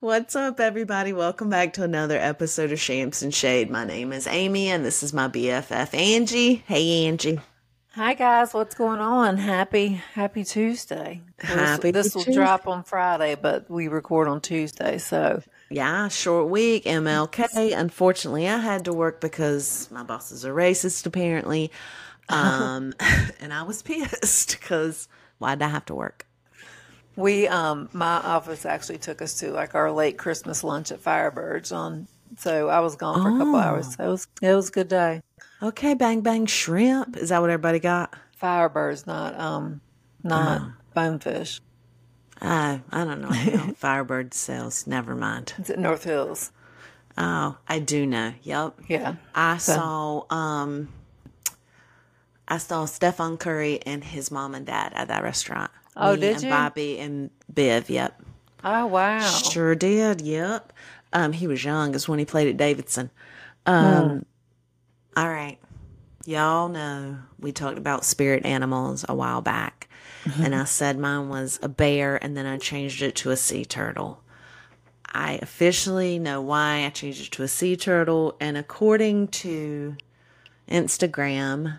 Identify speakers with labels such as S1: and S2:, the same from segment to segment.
S1: What's up, everybody? Welcome back to another episode of Champs and Shade. My name is Amy, and this is my BFF, Angie. Hey, Angie.
S2: Hi guys, what's going on? Happy Happy Tuesday.
S1: Happy
S2: this, this will
S1: Tuesday.
S2: drop on Friday, but we record on Tuesday, so
S1: Yeah, short week, MLK. Unfortunately, I had to work because my bosses are racist, apparently. Um, and I was pissed because why'd I have to work?
S2: we um my office actually took us to like our late Christmas lunch at Firebirds on so I was gone for a couple
S1: Oh.
S2: hours. So it was it was a good day.
S1: Okay, bang bang shrimp. Is that what everybody got?
S2: Firebirds, not um not
S1: Oh.
S2: bonefish.
S1: I I don't know. Firebird sells. Never mind.
S2: It's at North Hills.
S1: Oh, I do know. Yep.
S2: Yeah.
S1: I saw um I saw Stephen Curry and his mom and dad at that restaurant.
S2: Oh,
S1: Me
S2: did
S1: and
S2: you?
S1: Bobby and Biv, yep.
S2: Oh wow.
S1: Sure did, yep. Um he was young, it's when he played at Davidson. Um all right. Y'all know we talked about spirit animals a while back. Mm-hmm. And I said mine was a bear and then I changed it to a sea turtle. I officially know why I changed it to a sea turtle. And according to Instagram,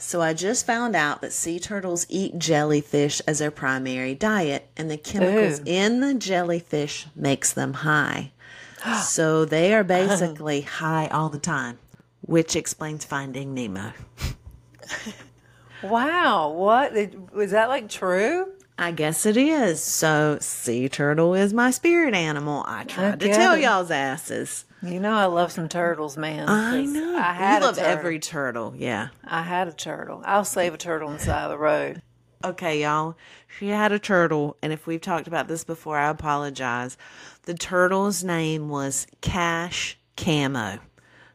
S1: so I just found out that sea turtles eat jellyfish as their primary diet, and the chemicals
S2: Ooh.
S1: in the jellyfish makes them high. so they are basically high all the time, which explains Finding Nemo.
S2: Wow. What? Was that like true?
S1: I guess it is. So sea turtle is my spirit animal. I tried to tell
S2: it.
S1: y'all's asses.
S2: You know I love some turtles, man.
S1: I know.
S2: I had
S1: you love
S2: turtle.
S1: every turtle. Yeah.
S2: I had a turtle. I'll save a turtle on the side of the road.
S1: Okay, y'all. She had a turtle, and if we've talked about this before, I apologize. The turtle's name was Cash Camo.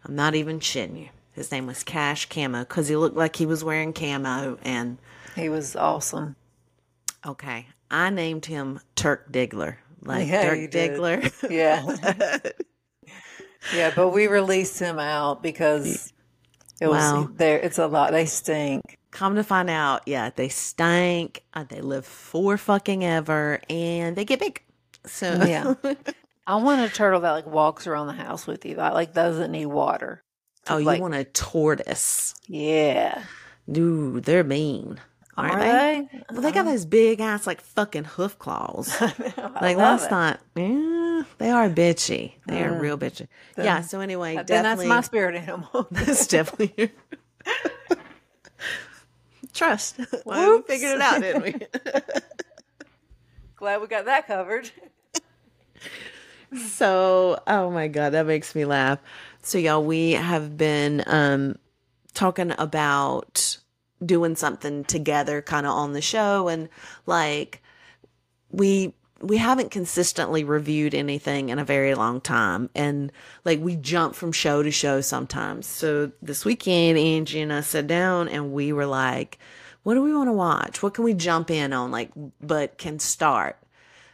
S1: I'm not even shitting you. His name was Cash Camo because he looked like he was wearing camo. And
S2: He was awesome.
S1: okay, I named him Turk Diggler, like
S2: Yeah,
S1: Dirk. Diggler.
S2: Yeah. yeah, but we released him out because it was
S1: Wow.
S2: there. It's a lot. They stink.
S1: Come to find out, yeah, they stink. Uh, they live for fucking ever, and they get big. So
S2: Yeah. I want a turtle that like walks around the house with you. That like doesn't need water.
S1: oh, you
S2: like-
S1: want a tortoise?
S2: Yeah.
S1: Dude, they're mean. Aren't
S2: Are
S1: they?
S2: they?
S1: Well, they got uh-huh. those big ass like fucking hoof claws. Like last night, yeah, they are bitchy. They are mm. real bitchy. yeah. So anyway,
S2: Then that's my spirit animal.
S1: that's definitely trust. Well, we figured it out, didn't we?
S2: Glad we got that covered.
S1: So, oh my god, that makes me laugh. So, y'all, we have been um talking about doing something together kind of on the show and like we we haven't consistently reviewed anything in a very long time and like we jump from show to show sometimes. So, this weekend Angie and I sat down and we were like, what do we want to watch? What can we jump in on like but can start?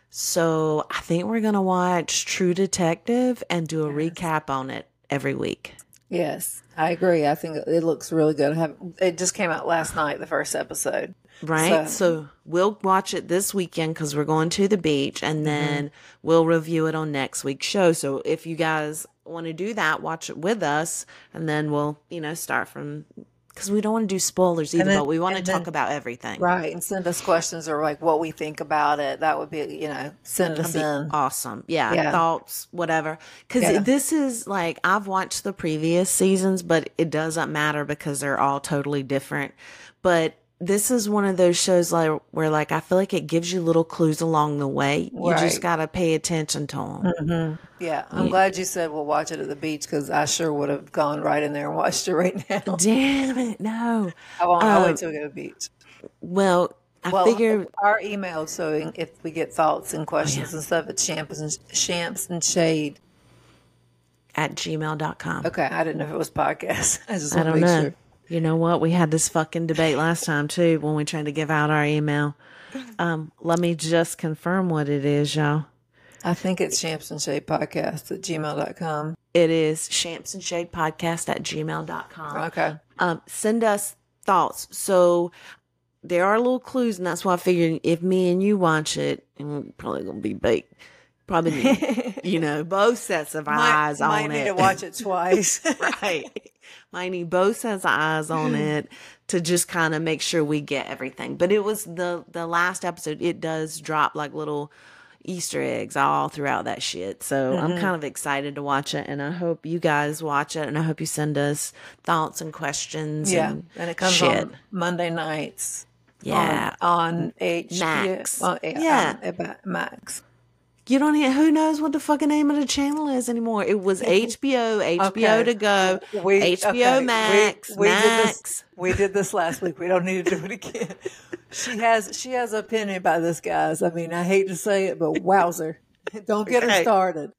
S1: So I think we're gonna watch True Detective and do a recap on it every week.
S2: Yes, I agree. I think it looks really good. Have, it just came out last night, the first episode.
S1: Right?
S2: So-
S1: So, we'll watch it this weekend because we're going to the beach and mm-hmm. then we'll review it on next week's show. So if you guys want to do that, watch it with us and then we'll, you know, start from because we don't want to do spoilers either,
S2: then-
S1: but we want to talk
S2: then-
S1: about everything.
S2: Right. And send us questions or like what we think about it. That would be, you know, send us in.
S1: awesome. Yeah,
S2: Yeah.
S1: thoughts, whatever. Because
S2: Yeah.
S1: this is like I've watched the previous seasons, but it doesn't matter because they're all totally different. But this is one of those shows like where like I feel like it gives you little clues along the way. You just gotta pay attention to them.
S2: Yeah. I'm glad you said we'll watch it at the beach because I sure would have gone right in there and watched it right now.
S1: Damn it, no.
S2: I won't. I'll
S1: Um,
S2: wait till we go to the beach.
S1: Well, I
S2: Well,
S1: figure
S2: our email, so if we get thoughts and
S1: Oh,
S2: questions and stuff, it's champs and, champs and shade.
S1: at gmail.com.
S2: Okay. I didn't know if it was podcast. I just
S1: I
S2: want to
S1: don't
S2: make
S1: know.
S2: sure.
S1: You know what? We had this fucking debate last time too when we tried to give out our email. Um, let me just confirm what it is, y'all.
S2: I think it's Champs and Shade Podcast at gmail.com.
S1: It is champs and shade podcast at gmail.com.
S2: Okay.
S1: Um, send us thoughts. So there are little clues, and that's why I figured if me and you watch it, and we're probably gonna be baked. Probably, need, you know, both sets of eyes
S2: might,
S1: on
S2: might
S1: it.
S2: need to watch it twice.
S1: right. Need both of eyes on it to just kind of make sure we get everything. But it was the the last episode. It does drop like little Easter eggs all throughout that shit. So I'm
S2: Mm-hmm.
S1: kind of excited to watch it, and I hope you guys watch it, and I hope you send us thoughts and questions.
S2: yeah.
S1: and,
S2: And it comes
S1: shit.
S2: on Monday nights.
S1: Yeah.
S2: On, on HBO.
S1: Max.
S2: on- yeah.
S1: Yeah.
S2: on- about Max.
S1: You don't even, who knows what the fucking name of the channel is anymore. It was HBO, HBO
S2: Okay.
S1: to go,
S2: We-
S1: HBO
S2: okay, we-
S1: Max,
S2: did this-
S1: Max.
S2: we did this last week. We don't need to do it again. She has she has an opinion about this, guys. I mean, I hate to say it, but wowzer. Don't get her started.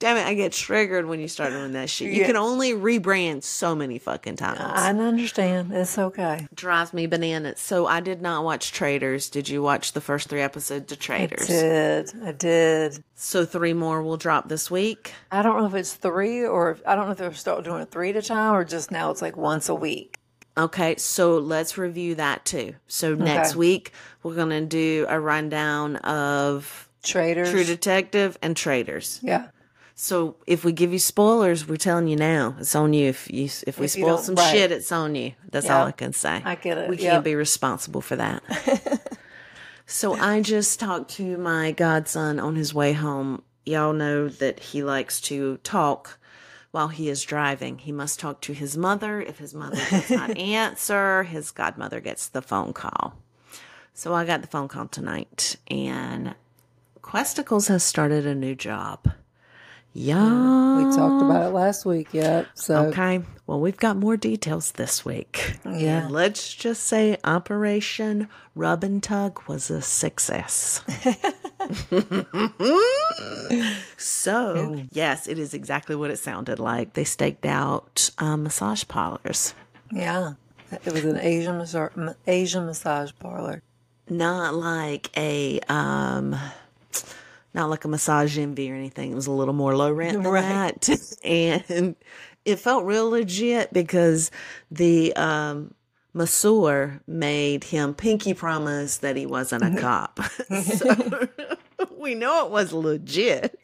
S1: Damn it, I get triggered when you start doing that shit. You
S2: Yeah.
S1: can only rebrand so many fucking times.
S2: I understand. It's okay.
S1: Drives me bananas. So I did not watch Traitors. Did you watch the first three episodes of
S2: Traitors?
S1: I
S2: did. I did.
S1: So three more will drop this week.
S2: I don't know if it's three or if, I don't know if they're start doing it three at a time or just now it's like once a week.
S1: Okay, so let's review that too. So next
S2: Okay.
S1: week we're gonna do a rundown of
S2: Traitors.
S1: True Detective and Traitors.
S2: yeah.
S1: So if we give you spoilers, we're telling you now. It's on you. If you if we
S2: If
S1: spoil some
S2: right.
S1: shit, it's on you. That's
S2: Yeah.
S1: all I can say.
S2: I get it.
S1: We
S2: Yep.
S1: can't be responsible for that. so I just talked to my godson on his way home. Y'all know that he likes to talk while he is driving. He must talk to his mother. If his mother does not answer, his godmother gets the phone call. So I got the phone call tonight, and Questicles has started a new job. Yeah.
S2: We talked about it last week, yep. So
S1: Okay. Well, we've got more details this week.
S2: Yeah.
S1: And let's just say Operation Rub and Tug was a success. so, yes, it is exactly what it sounded like. They staked out um, massage parlors.
S2: yeah. It was an Asian massage, Asian massage parlor.
S1: Not like a um not like a massage envy or anything. It was a little more low rent than
S2: Right.
S1: that. And it felt real legit because the um masseur made him pinky promise that he wasn't a cop. so we know it was legit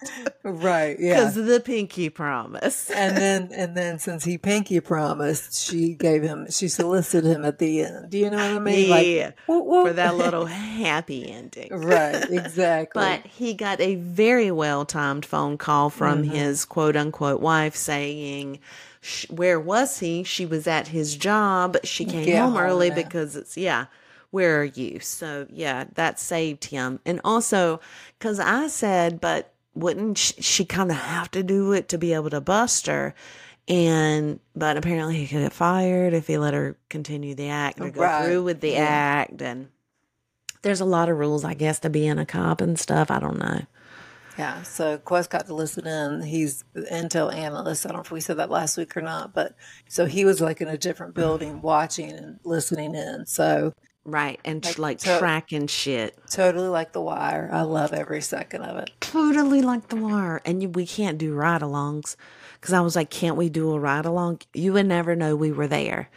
S2: Right. Yeah.
S1: because of the pinky promise.
S2: and then and then since he pinky promised, she gave him she solicited him at the end. Do you know what I mean?
S1: yeah,
S2: whoop, whoop.
S1: for that little happy ending.
S2: right, exactly.
S1: But he got a very well timed phone call from
S2: Mm-hmm.
S1: his quote unquote wife saying, Where was he? She was at his job. She came
S2: Get
S1: home
S2: home
S1: early
S2: now.
S1: because it's, yeah, where are you? So, yeah, that saved him. And also, because I said, But wouldn't sh- she kind of have to do it to be able to bust her? And, but apparently he could get fired if he let her continue the act or go
S2: Right.
S1: through with the
S2: Yeah.
S1: act. And, there's a lot of rules, I guess, to being a cop and stuff. I don't know.
S2: yeah, so Qwest got to listen in. He's intel analyst. I don't know if we said that last week or not, but so he was like in a different building watching and listening in. So
S1: Right. And tr- like
S2: to-
S1: tracking shit.
S2: totally like the wire. I love every second of it.
S1: Totally like the wire. And you, we can't do ride alongs. Because I was like, can't we do a ride along? You would never know we were there.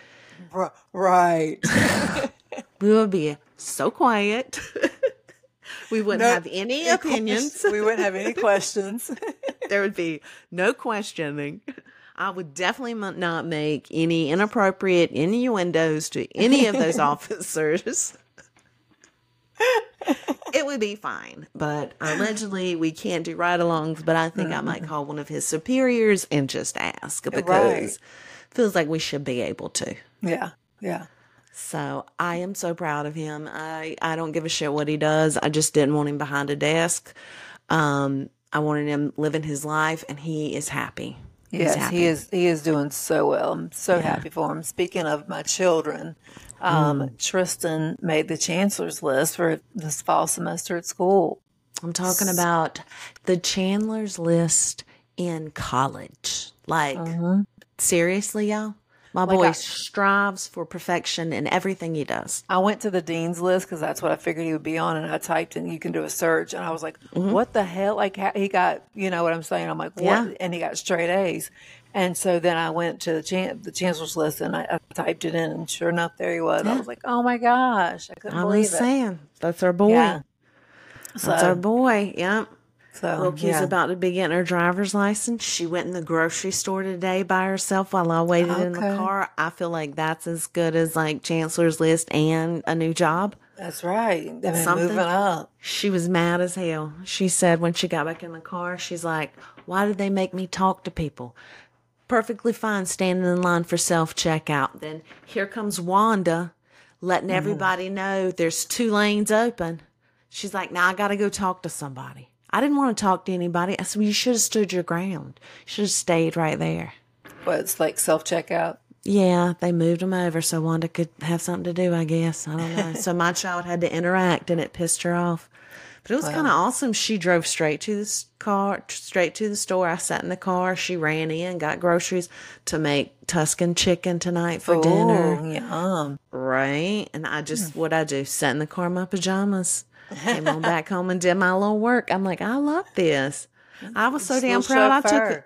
S2: R- right.
S1: We would be so quiet. we wouldn't
S2: No-
S1: have any opinions.
S2: we wouldn't have any questions.
S1: there would be no questioning. I would definitely not make any inappropriate innuendos to any of those officers. it would be fine. But allegedly, we can't do ride alongs. But I think I might call one of his superiors and just ask because
S2: Right.
S1: feels like we should be able to.
S2: yeah. Yeah.
S1: So I am so proud of him. I, I don't give a shit what he does. I just didn't want him behind a desk. Um, I wanted him living his life, and he is happy.
S2: Yes, he is. He is doing so well. I'm so happy for him. Speaking of my children, um,
S1: Mm.
S2: Tristan made the chancellor's list for this fall semester at school.
S1: I'm talking about the Chandler's list in college. Like,
S2: Mm-hmm.
S1: seriously, y'all? My
S2: Like
S1: boy
S2: I-
S1: strives for perfection in everything he does.
S2: I went to the dean's list because that's what I figured he would be on, and I typed in you can do a search, and I was like, what the hell? Like he got, you know what I'm saying? I'm like, what?
S1: Mm-hmm. Yeah.
S2: And he got straight A's. And so then I went to the, chan- the chancellor's list and I, I typed it in, and sure enough, there he was. I was like, oh my gosh, I couldn't
S1: I
S2: believe
S1: was
S2: it.
S1: saying that's our boy.
S2: Yeah.
S1: That's our boy. Yep.
S2: So
S1: Wilkie's
S2: yeah.
S1: about to be getting her driver's license. She went in the grocery store today by herself while I waited in the car. I feel like that's as good as like Chancellor's List and a new job.
S2: That's right. I mean,
S1: Something-
S2: moving up.
S1: She was mad as hell. She said when she got back in the car, she's like, Why did they make me talk to people? Perfectly fine standing in line for self checkout. Then here comes Wanda letting mm-hmm. everybody know there's two lanes open. She's like, Now I got to go talk to somebody. I didn't want to talk to anybody. I said, well, You should have stood your ground. You should have stayed right there.
S2: Well, it's like self checkout.
S1: Yeah, they moved them over so Wanda could have something to do, I guess. I don't know. so my child had to interact and it pissed her off. But it was kind of awesome. She drove straight to the car, straight to the store. I sat in the car. She ran in, got groceries to make Tuscan chicken tonight for oh,
S2: dinner. Yum.
S1: Right. And I just, hmm. what I do, sat in the car in my pajamas, came on back home and did my little work. I'm like, I love this. I was so damn
S2: Little
S1: proud. I took.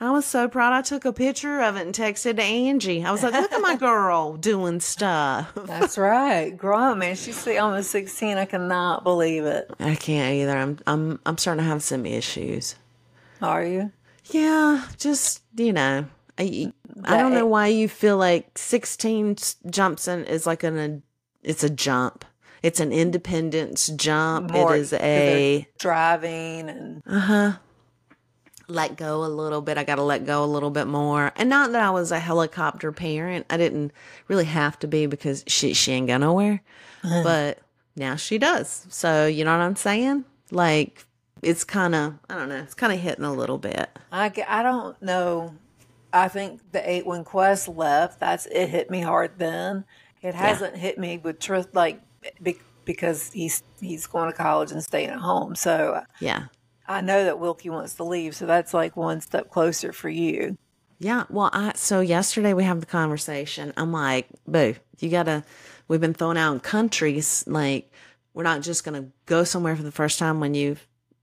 S1: I was so proud. I took a picture of it and texted to Angie. I was like, look at my girl doing stuff.
S2: That's right. Grown man. She's almost sixteen. I cannot believe it.
S1: I can't either. I'm I'm I'm starting to have some issues.
S2: Are you?
S1: Yeah, just you know, I I don't know why you feel like sixteen jumps in is like an it's a jump. It's an independence jump.
S2: More-
S1: it is a
S2: driving and uh. Huh.
S1: Let go a little bit. I got to let go a little bit more. And not that I was a helicopter parent. I didn't really have to be because she she ain't go nowhere. But now she does. So, you know what I'm saying? Like it's kind of I don't know. It's kind of hitting a little bit.
S2: I, I don't know. I think the eight when Qwest left, that's it hit me hard then. It hasn't hit me with truth like be, because he's he's going to college and staying at home. So
S1: Yeah.
S2: I know that Wilkie wants to leave. So that's like one step closer for you.
S1: Yeah, well, I so yesterday we have the conversation. I'm like, boo, you gotta. We've been thrown out in countries. Like, we're not just gonna go somewhere for the first time when you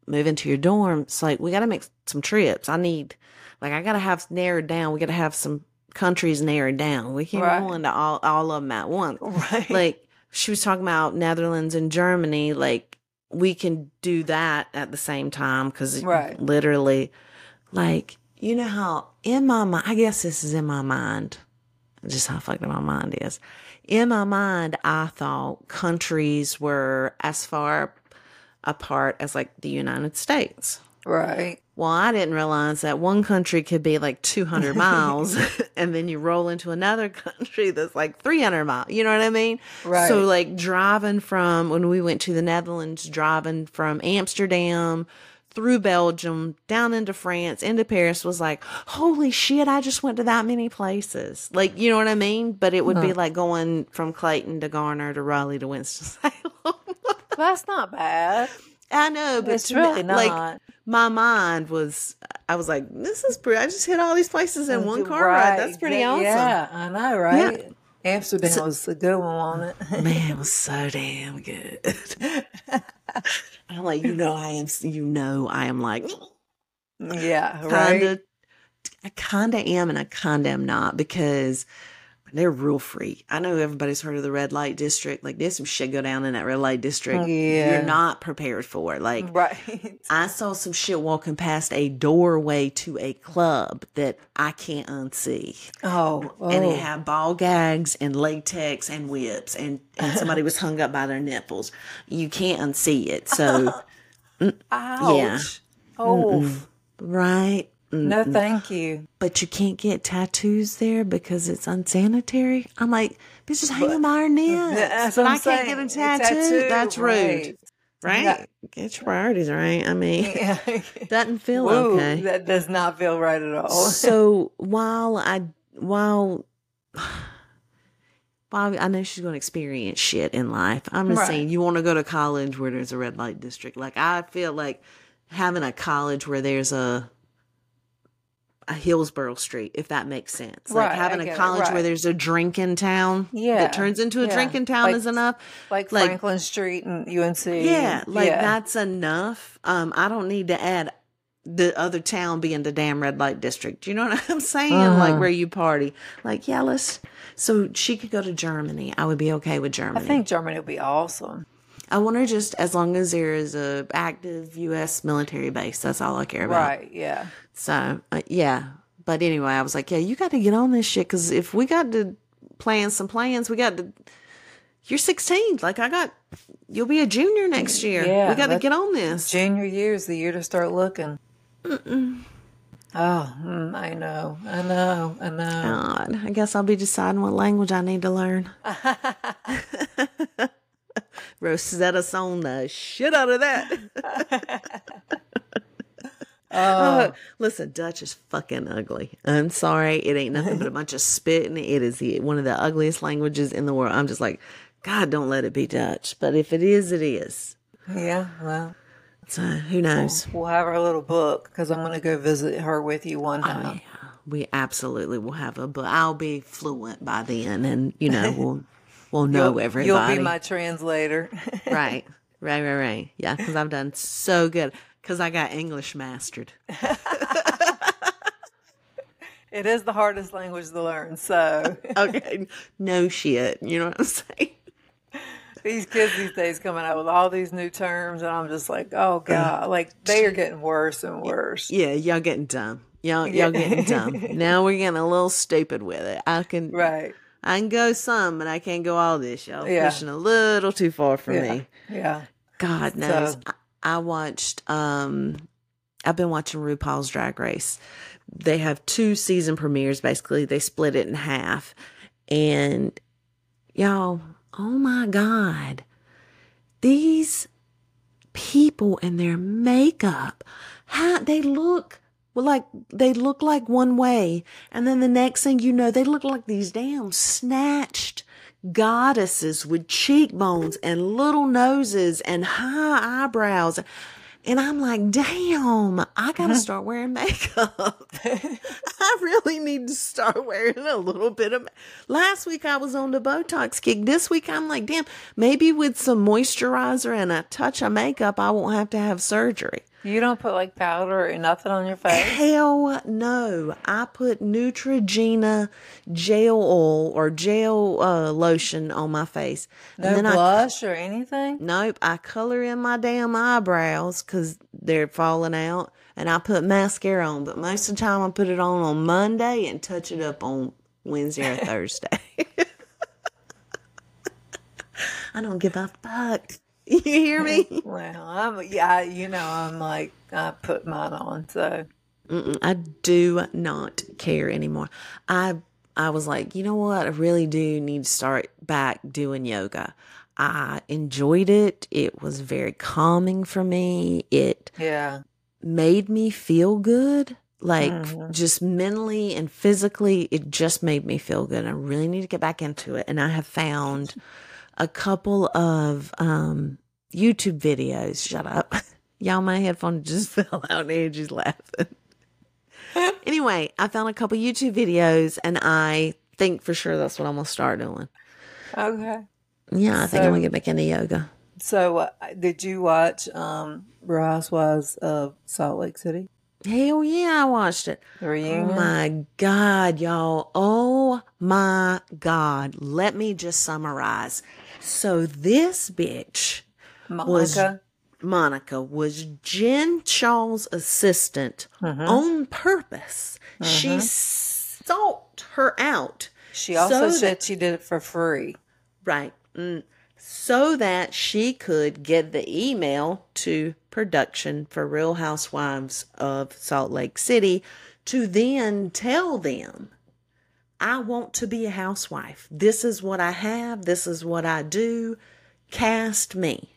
S1: move into your dorm. It's like we gotta make some trips. I need, like, I gotta have narrowed down. We gotta have some countries narrowed down. We can't
S2: Right.
S1: go into all all of them at once.
S2: Right.
S1: Like she was talking about Netherlands and Germany. Like we can do that at the same time because
S2: Right.
S1: literally, like you know how in my mind, I guess this is in my mind, just how fucked up my mind is. In my mind, I thought countries were as far apart as like the United States.
S2: Right.
S1: Well, I didn't realize that one country could be like 200 miles and then you roll into another country that's like 300 miles. You know what I mean?
S2: Right.
S1: So, like, driving from when we went to the Netherlands, driving from Amsterdam through Belgium, down into France, into Paris was like, holy shit, I just went to that many places. Like, you know what I mean? But it would be uh-huh. like going from Clayton to Garner to Raleigh to Winston-Salem.
S2: That's not bad.
S1: I know, but
S2: It's really
S1: like my mind was, I was like, this is pretty. I just hit all these places in one car
S2: Right.
S1: ride. That's pretty
S2: yeah,
S1: awesome.
S2: Yeah, I know, right? Amsterdam was a good one on it.
S1: Man, it was so damn good. I'm like, you know, I am. You know, I am like,
S2: yeah, right.
S1: kind of. I kind of am, and I kind of am not because they're real free. I know everybody's heard of the red light district. Like, there's some shit go down in that red light district.
S2: Oh, yeah.
S1: You're not prepared for. It. Like,
S2: Right.
S1: I saw some shit walking past a doorway to a club that I can't unsee.
S2: Oh, oh.
S1: And it oh. had ball gags and latex and whips and, and somebody was hung up by their nipples. You can't unsee it. So,
S2: Ouch.
S1: yeah.
S2: Oh,
S1: right. Mm.
S2: no, thank you.
S1: But you can't get tattoos there because it's unsanitary. I'm like, bitch, just hang them by our nips.
S2: That's
S1: I
S2: I'm
S1: can't get a
S2: A
S1: tattoo.
S2: tattoo,
S1: That's rude.
S2: right.
S1: Right?
S2: Yeah.
S1: Get your priorities right. I mean,
S2: Yeah.
S1: doesn't feel
S2: Woo,
S1: okay.
S2: that does not feel right at all.
S1: so while I while while I know she's going to experience shit in life, I'm just
S2: Right.
S1: saying you want to go to college where there's a red light district. Like I feel like having a college where there's a a Hillsborough Street, if that makes sense.
S2: Right,
S1: Like having a college where there's a drinking town
S2: Yeah,
S1: that turns into a
S2: yeah.
S1: drinking town
S2: Like-
S1: is enough.
S2: like,
S1: like-
S2: Franklin Street and UNC.
S1: Yeah, like
S2: yeah.
S1: that's enough. Um, I don't need to add the other town being the damn red light district. You know what I'm saying? Like
S2: Uh-huh.
S1: where you party. Like, yeah, let's. So she could go to Germany. I would be okay with Germany.
S2: I think Germany would be awesome.
S1: I want her just as long as there is a active U.S. military base. That's all I care about.
S2: Right. Yeah.
S1: So uh, yeah. But anyway, I was like, yeah, you got to get on this shit because if we got to plan some plans, we got to. You're 16. Like I got. You'll be a junior next year.
S2: Yeah,
S1: we got to get on this.
S2: Junior year is the year to start looking. Oh, mm, I know. I know. I know.
S1: God, I guess I'll be deciding what language I need to learn. Rosetta on the shit out of that. Oh, uh, listen, Dutch is fucking ugly. I'm sorry, it ain't nothing but a bunch of spitting. It is the, one of the ugliest languages in the world. I'm just like, God, don't let it be Dutch. But if it is, it is.
S2: Yeah. Well,
S1: So who knows?
S2: we'll have our little book because I'm going to go visit her with you one oh, time.
S1: Yeah, we absolutely will have a, but I'll be fluent by then, and you know we'll we'll know
S2: You'll-
S1: everybody.
S2: You'll be my translator.
S1: right, right, right, right. Yeah, because I've done so good because I got English mastered.
S2: it is the hardest language to learn. So
S1: Okay, no shit. You know what I'm saying?
S2: these kids these days coming out with all these new terms, and I'm just like, oh god, like they are getting worse and worse.
S1: Yeah, y'all getting dumb. Y'all, y'all getting dumb. now we're getting a little stupid with it. I can,
S2: Right.
S1: I can go some, but I can't go all this. Y'all
S2: Yeah.
S1: pushing a little too far for
S2: Yeah.
S1: me.
S2: Yeah.
S1: God knows.
S2: So-
S1: I, watched um I've been watching RuPaul's Drag Race. They have two season premieres basically. They split it in half. And y'all, oh my god. These people and their makeup, how they look well, like they look like one way, and then the next thing you know, they look like these damn snatched goddesses with cheekbones and little noses and high eyebrows. And I'm like, damn, I gotta start wearing makeup. I really need to start wearing a little bit of. Last week I was on the Botox kick. This week I'm like, damn, maybe with some moisturizer and a touch of makeup, I won't have to have surgery.
S2: You don't put like powder or nothing on your face.
S1: Hell no. I put Neutrogena gel oil or gel uh, lotion on my face.
S2: No
S1: and then I
S2: blush or anything.
S1: Nope, I color in my damn eyebrows because they're falling out, and I put mascara on. But most of the time, I put it on on Monday and touch it up on Wednesday or Thursday. I don't give a fuck. You hear me?
S2: Well, I'm yeah, you know, I'm like I put mine on, so
S1: Mm-mm, I do not care anymore. I I was like, you know what? I really do need to start back doing yoga. I enjoyed it. It was very calming for me. It
S2: yeah.
S1: made me feel good. Like
S2: Mhm.
S1: just mentally and physically, it just made me feel good. I really need to get back into it. And I have found a couple of um, YouTube videos. Shut up. Y'all, my headphone just fell out and Angie's laughing. anyway, I found a couple YouTube videos and I think for sure that's what I'm going to start doing.
S2: Okay.
S1: Yeah, I think I'm going to get back into yoga.
S2: So, uh, did you watch um Real Housewives of Salt Lake City?
S1: Hell yeah, I watched it.
S2: The
S1: Oh my God, y'all. Oh my God. Let me just summarize. So this bitch, was-
S2: Monica.
S1: Monica, was Jen Shah's assistant on purpose. She sought her out.
S2: she also
S1: so
S2: said she did it for free.
S1: Right. Mm. So that she could get the email to production for Real Housewives of Salt Lake City to then tell them, I want to be a housewife. This is what I have. This is what I do. Cast me.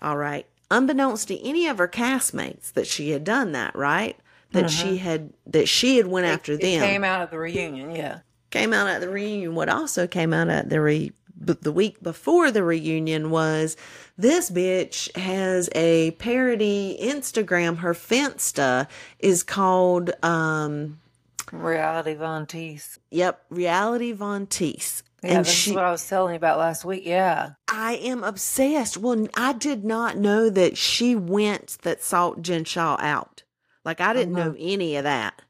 S1: All right. Unbeknownst to any of her castmates that she had done that, right? That she mm-hmm. had that she had went after
S2: It
S1: them
S2: came out at the reunion. Yeah.
S1: came out at the reunion. What also came out at the re b- the week before the reunion was this bitch has a parody Instagram. Her Finsta is called um
S2: Reality Von Tease.
S1: Yep, Reality Von Tease.
S2: Yeah, and she, what I was telling you about last week. Yeah.
S1: I am obsessed. Well, I did not know that she went that sought Jen out. Like I didn't know any of that.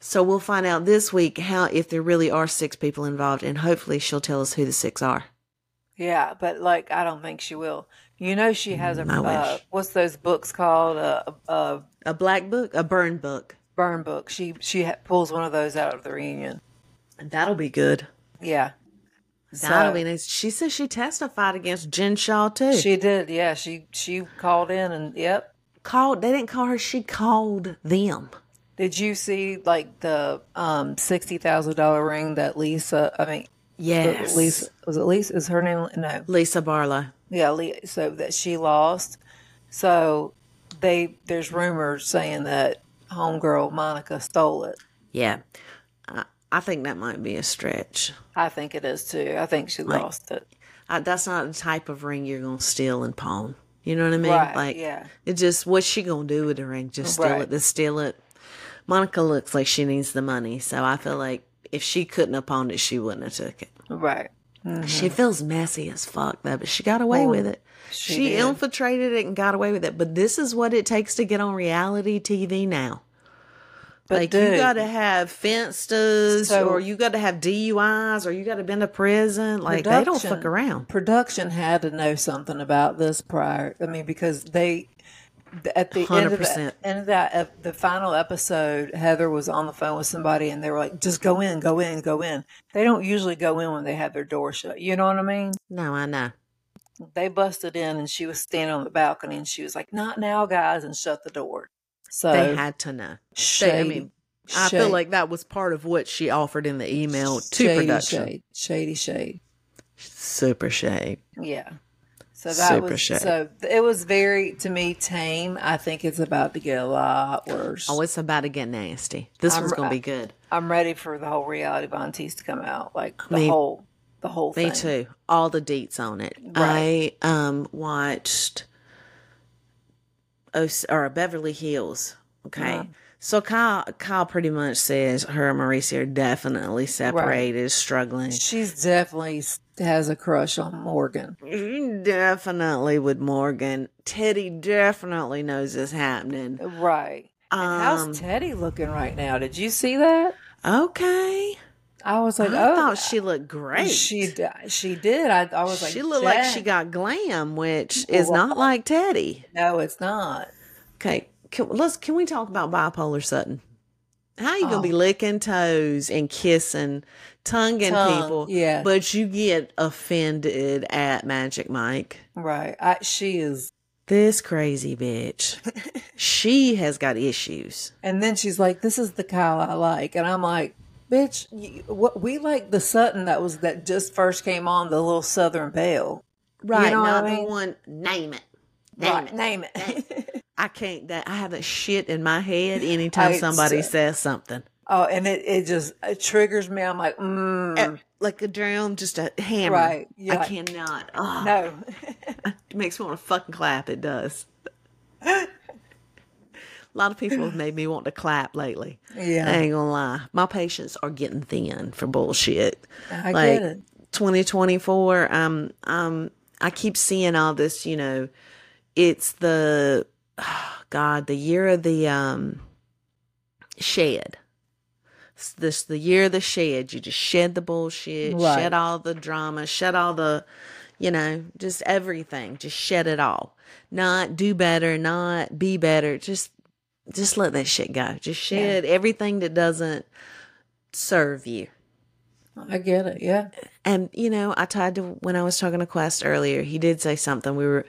S1: So we'll find out this week how if there really are six people involved, and hopefully she'll tell us who the six are.
S2: Yeah, but like I don't think she will. You know, she has a uh, what's those books called? A, a
S1: a black book, a burn book,
S2: burn book. She she ha- pulls one of those out of the reunion,
S1: and that'll be good.
S2: Yeah,
S1: that'll so, be nice. She says she testified against Jen Shah too.
S2: She did. Yeah, she she called in and yep,
S1: called. They didn't call her. She called them.
S2: Did you see like the um sixty thousand dollar ring that Lisa? I mean,
S1: yes,
S2: Lisa was it Lisa? Is her name? No,
S1: Lisa Barlow.
S2: Yeah, so that she lost. So they there's rumors saying that homegirl Monica stole it.
S1: Yeah, I, I think that might be a stretch.
S2: I think it is too. I think she like, lost it.
S1: I, that's not the type of ring you're gonna steal and pawn. You know what I mean?
S2: Right,
S1: like,
S2: yeah.
S1: It just what's she gonna do with the ring? Just steal right. it? Just steal it? Monica looks like she needs the money, so I feel like if she couldn't have pawned it, she wouldn't have took it.
S2: Right.
S1: Mm-hmm. She feels messy as fuck though, but she got away with it. She, she infiltrated it and got away with it. But this is what it takes to get on reality TV now. But like dude, you got to have fences, so or you got to have DUIs, or you got to been to prison. Like they don't fuck around.
S2: Production had to know something about this prior. I mean, because they at the 100%. end of, the, end of that the final episode heather was on the phone with somebody and they were like just go in go in go in. They don't usually go in when they have their door shut. You know what i mean?
S1: No i know.
S2: They busted in and she was standing on the balcony and she was like not now guys and shut the door. So
S1: they had to know. Shady, they, i mean i feel like that was part of what she offered in the email to
S2: shady
S1: production.
S2: shade shady shade.
S1: Super shade.
S2: Yeah so that Super was shade. so it was very to me tame. I think it's about to get a lot worse.
S1: Oh, it's about to get nasty. This I'm, one's gonna be good.
S2: I'm ready for the whole reality Von Tease to come out, like the me, whole the whole
S1: me
S2: thing.
S1: too. All the deets on it. Right. I um watched oh, or Beverly Hills. Okay. Uh-huh. So Kyle, Kyle pretty much says her and Mauricio are definitely separated, right. struggling.
S2: She's definitely has a crush on Morgan.
S1: Definitely with Morgan. Teddi definitely knows this happening.
S2: Right. Um, how's Teddi looking right now? Did you see that?
S1: Okay.
S2: I was like,
S1: I
S2: oh,
S1: thought she looked great.
S2: She she did. I, I was like,
S1: she looked like she got glam, which is not like Teddi.
S2: No, it's not.
S1: Okay, can, let's can we talk about bipolar Sutton? How you oh. gonna be oh. licking toes and kissing, tonguing Tongue, people,
S2: yeah,
S1: but you get offended at Magic Mike?
S2: Right. I, she is
S1: this crazy bitch. she has got issues.
S2: And then she's like, "This is the Kyle I like," and I'm like, "Bitch, you, what we like the Sutton that was that just first came on the little Southern Belle,
S1: right? You know not I mean? the one. Name it.
S2: Name right, it. Name it. Name
S1: it. I can't that I have a shit in my head anytime somebody says something.
S2: Oh, and it, it just it triggers me. I'm like, mm.
S1: like a drum, just a hammer.
S2: Right.
S1: I like, cannot. Oh,
S2: no.
S1: it makes me want to fucking clap. It does. a lot of people have made me want to clap lately.
S2: Yeah.
S1: I ain't gonna lie. My patients are getting thin for bullshit.
S2: I like, get it.
S1: 2024, um, um, I keep seeing all this, you know, it's the God, the year of the um shed. this the year of the shed. You just shed the bullshit, right. shed all the drama, shed all the, you know, just everything. Just shed it all. Not do better, not be better. Just just let that shit go. Just shed yeah. everything that doesn't serve you.
S2: I get it, yeah.
S1: And you know, I tried to when I was talking to Qwest earlier, he did say something. We were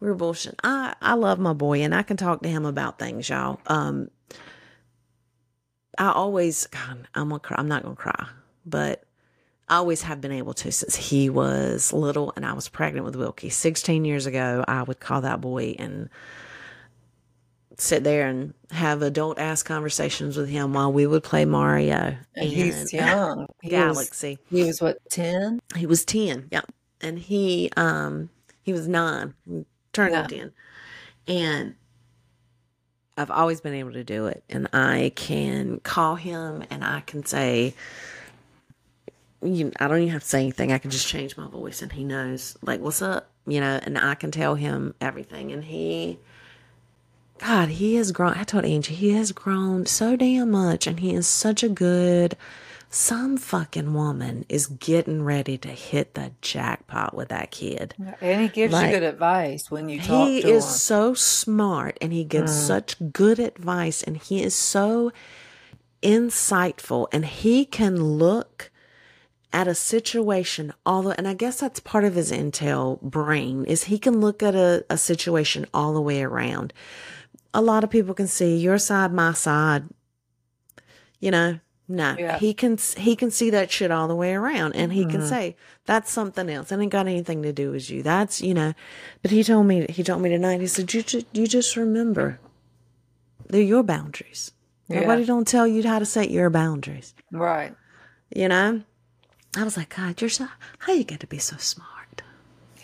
S1: we were bullshit. I I love my boy, and I can talk to him about things, y'all. Um, I always, God, I'm gonna cry. I'm not gonna cry, but I always have been able to since he was little, and I was pregnant with Wilkie 16 years ago. I would call that boy and sit there and have adult ass conversations with him while we would play Mario.
S2: And he's young.
S1: He Galaxy.
S2: Was, he was what, 10?
S1: He was 10, yeah. And he um he was nine turning yeah. 10. And I've always been able to do it, and I can call him and I can say, you, I don't even have to say anything. I can just change my voice, and he knows, like, what's up, you know, and I can tell him everything, and he. God, he has grown. I told Angie, he has grown so damn much, and he is such a good. Some fucking woman is getting ready to hit the jackpot with that kid.
S2: And he gives
S1: Like,
S2: you good advice when you talk
S1: He is
S2: him.
S1: so smart and he gives mm. such good advice and he is so insightful and he can look at a situation although and I guess that's part of his intel brain is he can look at a, a situation all the way around. A lot of people can see your side, my side. You know, no,
S2: Yeah.
S1: he can he can see that shit all the way around, and he can mm-hmm. say that's something else. It ain't got anything to do with you. That's you know. But he told me he told me tonight. He said you just you just remember they're your boundaries.
S2: Yeah.
S1: Nobody don't tell you how to set your boundaries.
S2: Right.
S1: You know. I was like, God, you're so how you get to be so smart.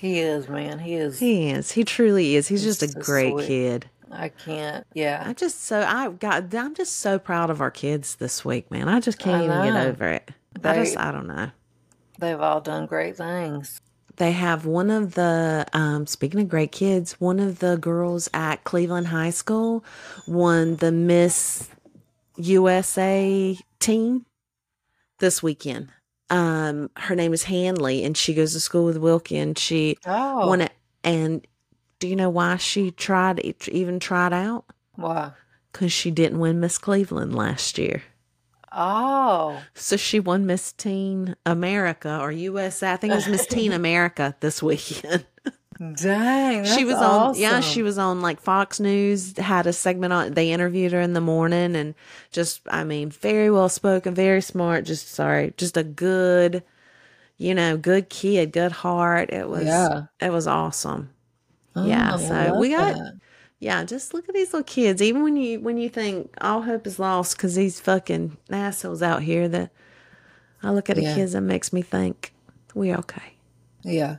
S2: He is, man. He is.
S1: He is. He truly is. He's just a
S2: so
S1: great
S2: sweet.
S1: kid.
S2: I can't. Yeah.
S1: I just so I got I'm just so proud of our kids this week, man. I just can't
S2: I
S1: even get over it. I just I don't know.
S2: They've all done great things.
S1: They have one of the um speaking of great kids, one of the girls at Cleveland High School won the Miss USA team this weekend. Um her name is Hanley and she goes to school with Wilkie and she
S2: Oh.
S1: won it and do you know why she tried even tried out?
S2: Why?
S1: Cuz she didn't win Miss Cleveland last year.
S2: Oh.
S1: So she won Miss Teen America or USA. I think it was Miss Teen America this weekend.
S2: Dang.
S1: she was on, yeah, she was on like Fox News, had a segment on, they interviewed her in the morning and just, I mean, very well spoken, very smart, just sorry, just a good, you know, good kid, good heart. It was,
S2: Yeah.
S1: it was awesome. Yeah.
S2: Oh, I
S1: So we got,
S2: that.
S1: yeah, just look at these little kids. Even when you when you think all hope is lost because these fucking assholes out here, that I look at the
S2: Yeah.
S1: kids, that makes me think we okay.
S2: Yeah.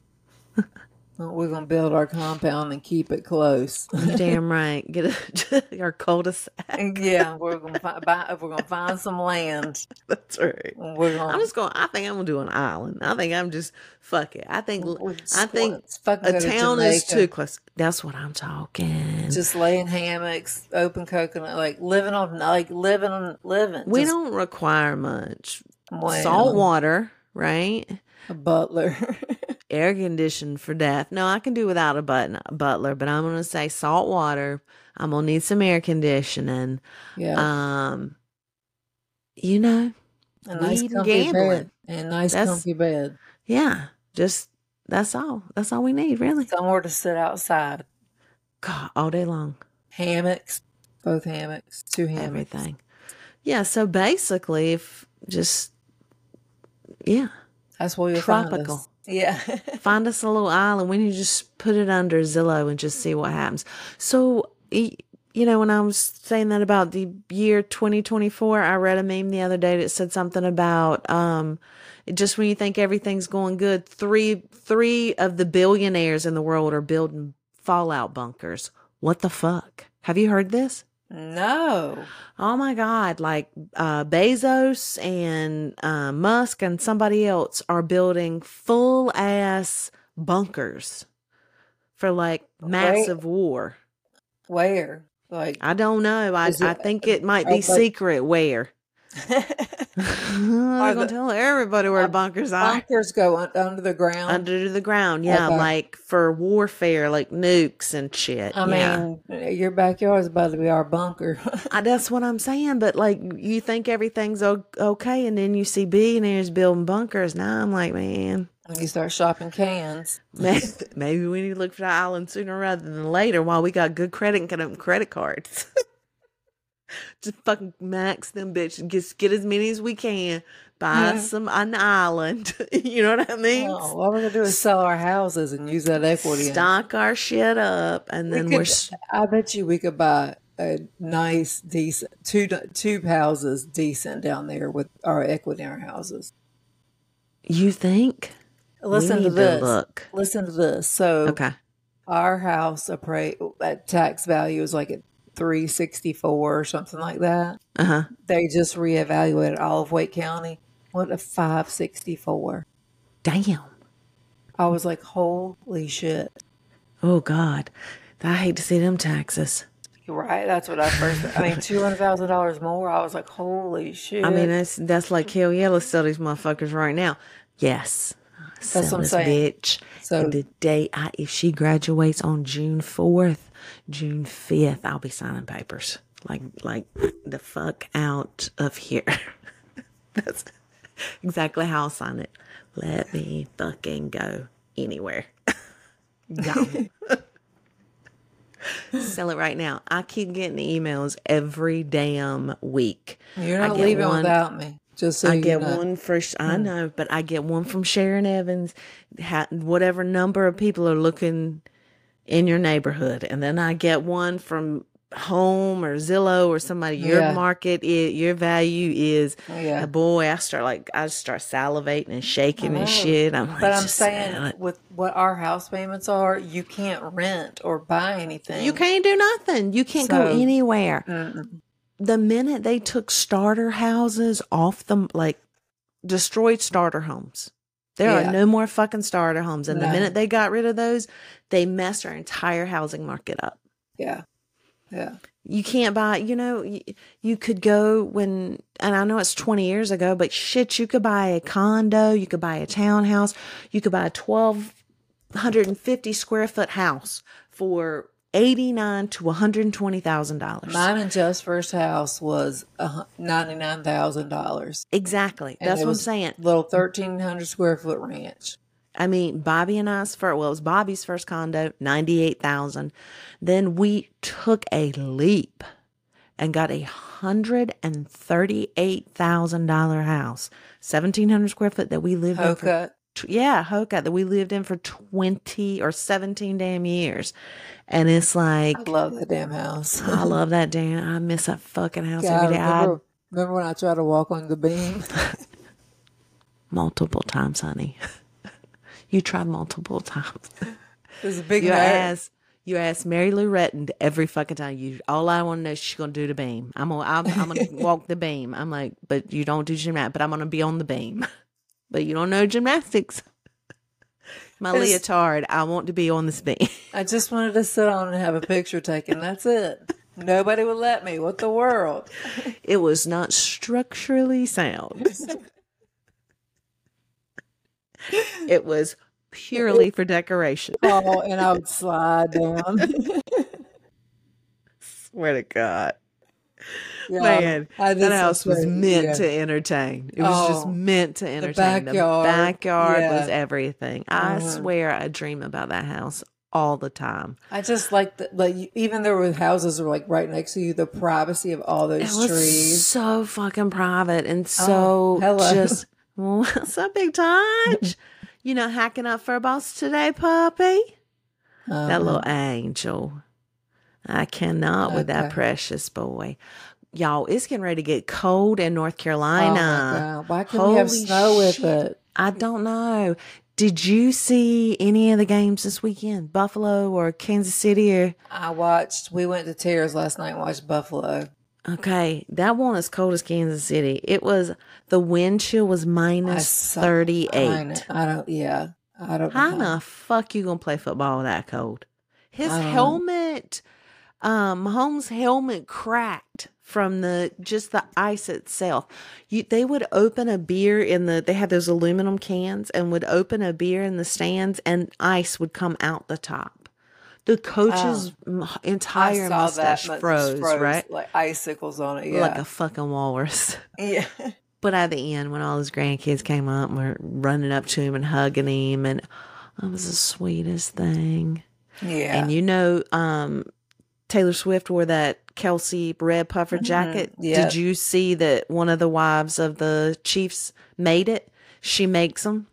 S2: We're gonna build our compound and keep it close.
S1: Damn right. Get a, our cul-de-sac.
S2: yeah, we're gonna find, buy, we're gonna find some land.
S1: That's right.
S2: We're gonna.
S1: I'm just going. I think I'm gonna do an island. I think I'm just fuck it. I think I think
S2: going- it's fucking
S1: a
S2: go to
S1: town is too close. That's what I'm talking.
S2: just laying hammocks, open coconut, like living on, like living on living.
S1: we
S2: Just,
S1: don't require much
S2: well,
S1: salt water, right?
S2: A butler.
S1: Air conditioned for death. No, I can do without a button, butler, but I'm going to say salt water. I'm going to need some air conditioning.
S2: yeah,
S1: Um, you know,
S2: a nice comfy
S1: gambling.
S2: bed, and nice
S1: That's-
S2: comfy bed,
S1: yeah, just that's all. That's all we need, really.
S2: somewhere to sit outside.
S1: God, all day long,
S2: Hammocks, both hammocks, two hammocks.
S1: everything. Yeah, so basically, if just, yeah,
S2: That's where you'll
S1: Tropical.
S2: Yeah,
S1: find us a little island. We need to just put it under Zillow and just see what happens. So, you know, when I was saying that about the year 2024, I read a meme the other day that said something about um, just when you think everything's going good, three three of the billionaires in the world are building fallout bunkers. What the fuck? Have you heard this?
S2: No,
S1: Oh my God. Like uh, Bezos and uh, Musk and somebody else are building full ass bunkers for like massive war.
S2: where? Like,
S1: I don't know. I,
S2: Is
S1: I think it might be secret where. They're gonna tell everybody where the
S2: uh,
S1: bunkers are.
S2: bunkers go un- under the ground.
S1: Under the ground. Yeah.
S2: Okay.
S1: Like for warfare, like nukes and shit.
S2: I
S1: yeah.
S2: mean, your backyard is about to be our bunker.
S1: I, that's what I'm saying. But like, you think everything's o- okay, and then you see billionaires building bunkers. Now I'm like, man,
S2: when you start shopping cans.
S1: maybe, we need to look for the island sooner rather than later while we got good credit and credit cards. Just fucking max them bitches. Just get as many as we can. Buy
S2: Mhm.
S1: some on the island. you know what I mean?
S2: Oh, all we're gonna do is sell our houses and use that equity.
S1: Stock our shit up, and
S2: We
S1: then we're. s-
S2: I bet you we could buy a nice, decent two two houses decent down there with our equity in our houses.
S1: You think?
S2: Listen to this.
S1: look.
S2: Listen to this. So
S1: Okay.
S2: our house appra- at tax value is like at three sixty four or something like that.
S1: Uh huh.
S2: They just reevaluated all of Wake County. What a five sixty four.
S1: Damn.
S2: I was like, holy shit.
S1: Oh God, I hate to see them taxes.
S2: Right. That's what I first. I mean, two hundred thousand dollars more. I was like, holy shit.
S1: I mean, that's that's like hell yeah. Let's sell these motherfuckers right now. Yes, sell
S2: what I'm saying.
S1: bitch.
S2: So-
S1: and the day I, if she graduates on June fourth, June fifth, I'll be signing papers. Like like the fuck out of here. that's exactly how I'll sign it. Let me fucking go anywhere. go. Sell it right now. I keep getting emails every damn week.
S2: you're
S1: I
S2: not leaving
S1: one-
S2: without me. Just so
S1: I get one for I hmm. know, but I get one from Sharon Evans. Ha, whatever number of people are looking in your neighborhood, and then I get one from Home or Zillow or somebody. Your
S2: Yeah.
S1: market, is, your value is.
S2: Yeah.
S1: uh, boy, I start like I start salivating and shaking and shit. I'm like,
S2: But I'm saying,
S1: it.
S2: with what our house payments are, you can't rent or buy anything.
S1: You can't do nothing. You can't go anywhere.
S2: Mm-mm.
S1: The minute they took starter houses off them, like destroyed starter homes. There
S2: Yeah.
S1: are no more fucking starter homes. And the minute they got rid of those, they messed our entire housing market up.
S2: Yeah. Yeah.
S1: You can't buy, you know, you, you could go when, and I know it's 20 years ago, but shit, you could buy a condo, you could buy a townhouse, you could buy a 1,250 square foot house for 89 to $120,000.
S2: Mine and Just First House was ninety nine thousand dollars.
S1: Exactly. That's what I'm saying.
S2: Little thirteen hundred square foot ranch.
S1: I mean, Bobby and I's first, well, it was Bobby's first condo, 98,000. Then we took a leap and got a $138,000 house, 1,700 square foot that we lived in. For,
S2: Hoka.
S1: tw- yeah, Hoka that we lived in for 20 or 17 damn years. And it's like,
S2: I love that damn house.
S1: I love that damn, I miss that fucking house
S2: God,
S1: every day. I,
S2: remember, remember when I tried to walk on the beam?
S1: multiple times, honey. you tried multiple times.
S2: Was a big
S1: You
S2: motor.
S1: ask, you ask Mary Lou Retton every fucking time. You all I want to know is she's gonna do the beam. I'm gonna I'm, I'm gonna walk the beam. I'm like, but you don't do gymnastics. But I'm gonna be on the beam. But you don't know gymnastics. My
S2: It's-
S1: leotard. I want to be on this beam.
S2: I just wanted to sit on and have a picture taken. That's it. Nobody would let me. What the world?
S1: It was not structurally sound. it was purely for decoration.
S2: Oh, and I would slide down.
S1: Swear to God.
S2: Yeah,
S1: Man, that house was meant
S2: yeah.
S1: to entertain. It was just
S2: Oh,
S1: meant to entertain. The
S2: backyard,
S1: backyard,
S2: yeah.
S1: was everything. I
S2: Uh-huh.
S1: swear I dream about that house all the time.
S2: I just like the, like even there were houses were like right next to you. The privacy of all
S1: It
S2: those
S1: was
S2: trees.
S1: so fucking private and so
S2: Oh, hello.
S1: just what's up, Big Touch? you know, hacking up for a boss today, puppy. That
S2: Uh-huh.
S1: little angel. I cannot with that precious boy. Y'all, it's getting ready to get cold in North
S2: Oh
S1: Carolina.
S2: God. Why couldn't we have
S1: Holy
S2: snow with it?
S1: I don't know. Did you see any of the games this weekend? Buffalo or Kansas City or
S2: I watched. We went to Tears last night and watched Buffalo.
S1: Okay, that one as cold as Kansas City. It was the wind chill was minus thirty
S2: I, I don't. Yeah, I don't.
S1: How the fuck you gonna play football that cold? His helmet, um, Mahomes' helmet cracked from the just the ice itself. You they would open a beer in the they had those aluminum cans and would open a beer in the stands and ice would come out the top. The coach's entire
S2: Oh. Saw
S1: mustache
S2: that much
S1: froze, right?
S2: Like icicles on it. Yeah.
S1: Like a fucking walrus.
S2: yeah.
S1: But at the end, when all his grandkids came up and were running up to him and hugging him, and it was the sweetest thing.
S2: Yeah.
S1: And you know, um, Taylor Swift wore that Kelce red puffer jacket.
S2: Mm-hmm. yeah.
S1: Did you see that one of the wives of the Chiefs made it? She makes them.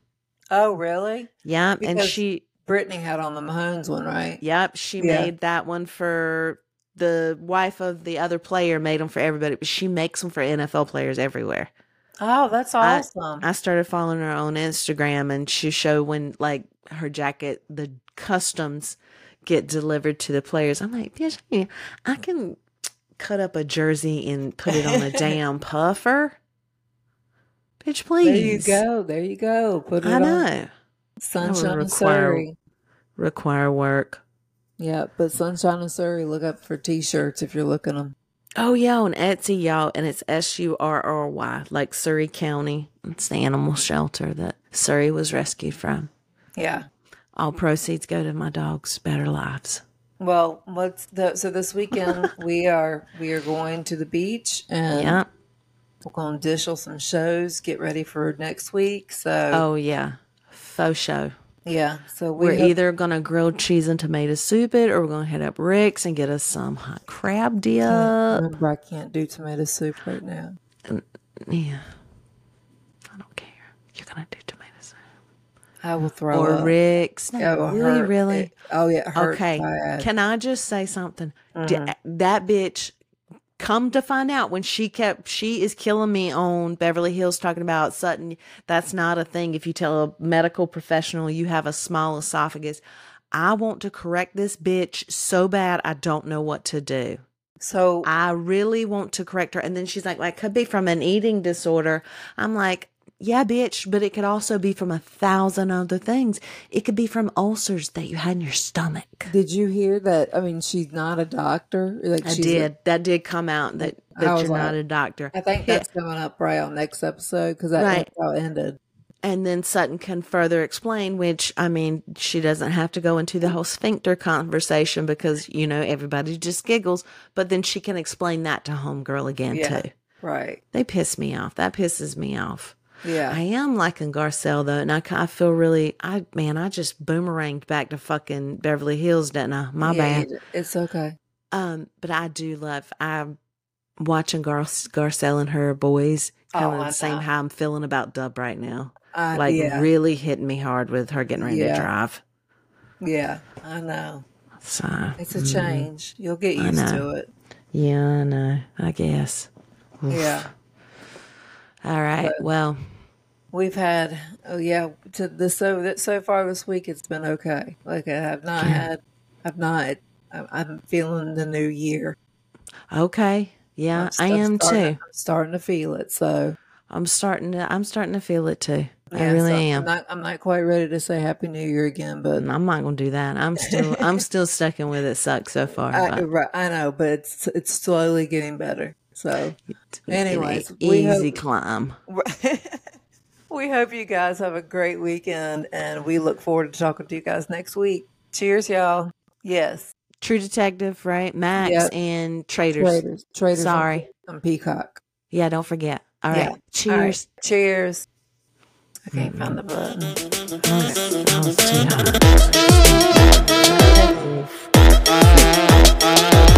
S2: oh, really?
S1: Yep. and she,
S2: Brittany had on the Mahomes one, right?
S1: yep, she
S2: Yeah.
S1: made that one for the wife of the other player, made them for everybody, but she makes them for NFL players everywhere.
S2: Oh, that's
S1: I-
S2: awesome.
S1: I started following her on Instagram and she showed when like her jacket, the customs get delivered to the players. I'm like, bitch, I can cut up a jersey and put it on a damn puffer. Bitch, please.
S2: There you go. There you go. Put it
S1: I
S2: on
S1: know.
S2: Sunshine
S1: require-
S2: Surry.
S1: Require work.
S2: Yeah, but Sunshine and Surry, look up for t-shirts if you're looking them.
S1: Oh yeah, on Etsy, y'all, and it's S U R R Y, like Surry County. It's the animal shelter that Surry was rescued from.
S2: Yeah.
S1: All proceeds go to my dog's better lives.
S2: Well, what's the so this weekend we are we are going to the beach and
S1: Yeah.
S2: we're going to dish some shows. Get ready for next week. So
S1: Oh yeah. Faux show.
S2: yeah, so we
S1: We're
S2: hope-
S1: either gonna grill cheese and tomato soup it, or we're gonna head up Rick's and get us some hot crab dip.
S2: remember I can't do tomato soup right now.
S1: Yeah. I don't care. You're gonna do tomato soup
S2: I will throw
S1: or
S2: up.
S1: Rick's.
S2: Will
S1: really,
S2: hurt.
S1: really.
S2: It- oh yeah,
S1: Okay. Can I just say something? D- mm-hmm. that bitch come to find out when she kept she is killing me on Beverly Hills talking about Sutton that's not a thing if you tell a medical professional you have a small esophagus. I want to correct this bitch so bad I don't know what to do.
S2: so
S1: I really want to correct her. And then she's like, well, it could be from an eating disorder. I'm like, yeah, bitch, but it could also be from a thousand other things. It could be from ulcers that you had in your stomach.
S2: did you hear that? I mean, she's not a doctor. Like
S1: I did. that did come out that, that you're not a doctor.
S2: I think that's coming up right on next episode because that,
S1: Right.
S2: that's how it ended.
S1: And then Sutton can further explain, which I mean, she doesn't have to go into the whole sphincter conversation because, you know, everybody just giggles, but then she can explain that to Homegirl again
S2: Yeah.
S1: too.
S2: Right.
S1: They piss me off. That pisses me off.
S2: Yeah.
S1: I am liking Garcelle though, and I, I feel really, I man, I just boomeranged back to fucking Beverly Hills, didn't I? My
S2: Yeah,
S1: bad.
S2: It's okay.
S1: Um, but I do love. I'm watching Gar- Garcelle and her boys. Kind
S2: Oh,
S1: of the same how I'm feeling about Dub right now.
S2: Uh,
S1: Like
S2: yeah.
S1: really hitting me hard with her getting ready
S2: Yeah.
S1: to drive.
S2: Yeah. I know.
S1: So
S2: It's a
S1: mm,
S2: change. You'll get used to it.
S1: Yeah, I know. I guess.
S2: Yeah.
S1: All right.
S2: But-
S1: well,
S2: We've had oh yeah to the so that so far this week it's been okay. Like I have not
S1: Yeah.
S2: had I've not I'm, I'm feeling the new year.
S1: okay. Yeah,
S2: I'm
S1: I am
S2: starting,
S1: too.
S2: I'm starting to feel it. So
S1: I'm starting to. I'm starting to feel it too. I really
S2: so
S1: am.
S2: I'm not I'm not quite ready to say Happy New Year again, but
S1: mm, I'm not gonna do that. I'm still I'm still sticking with it. Sucks so far.
S2: I, right, I know, but it's it's slowly getting better. So
S1: it's been an
S2: anyways, we
S1: easy
S2: hope-
S1: climb.
S2: we hope you guys have a great weekend, and we look forward to talking to you guys next week. Cheers, y'all. Yes,
S1: True Detective, right? Max
S2: Yep.
S1: and
S2: Traitors. traitors, traitors.
S1: Sorry.
S2: on Peacock.
S1: Yeah, don't forget. All right.
S2: Yeah. All
S1: Cheers.
S2: right. Cheers. I can't mm-hmm. find the button.
S1: That was- that was too hot.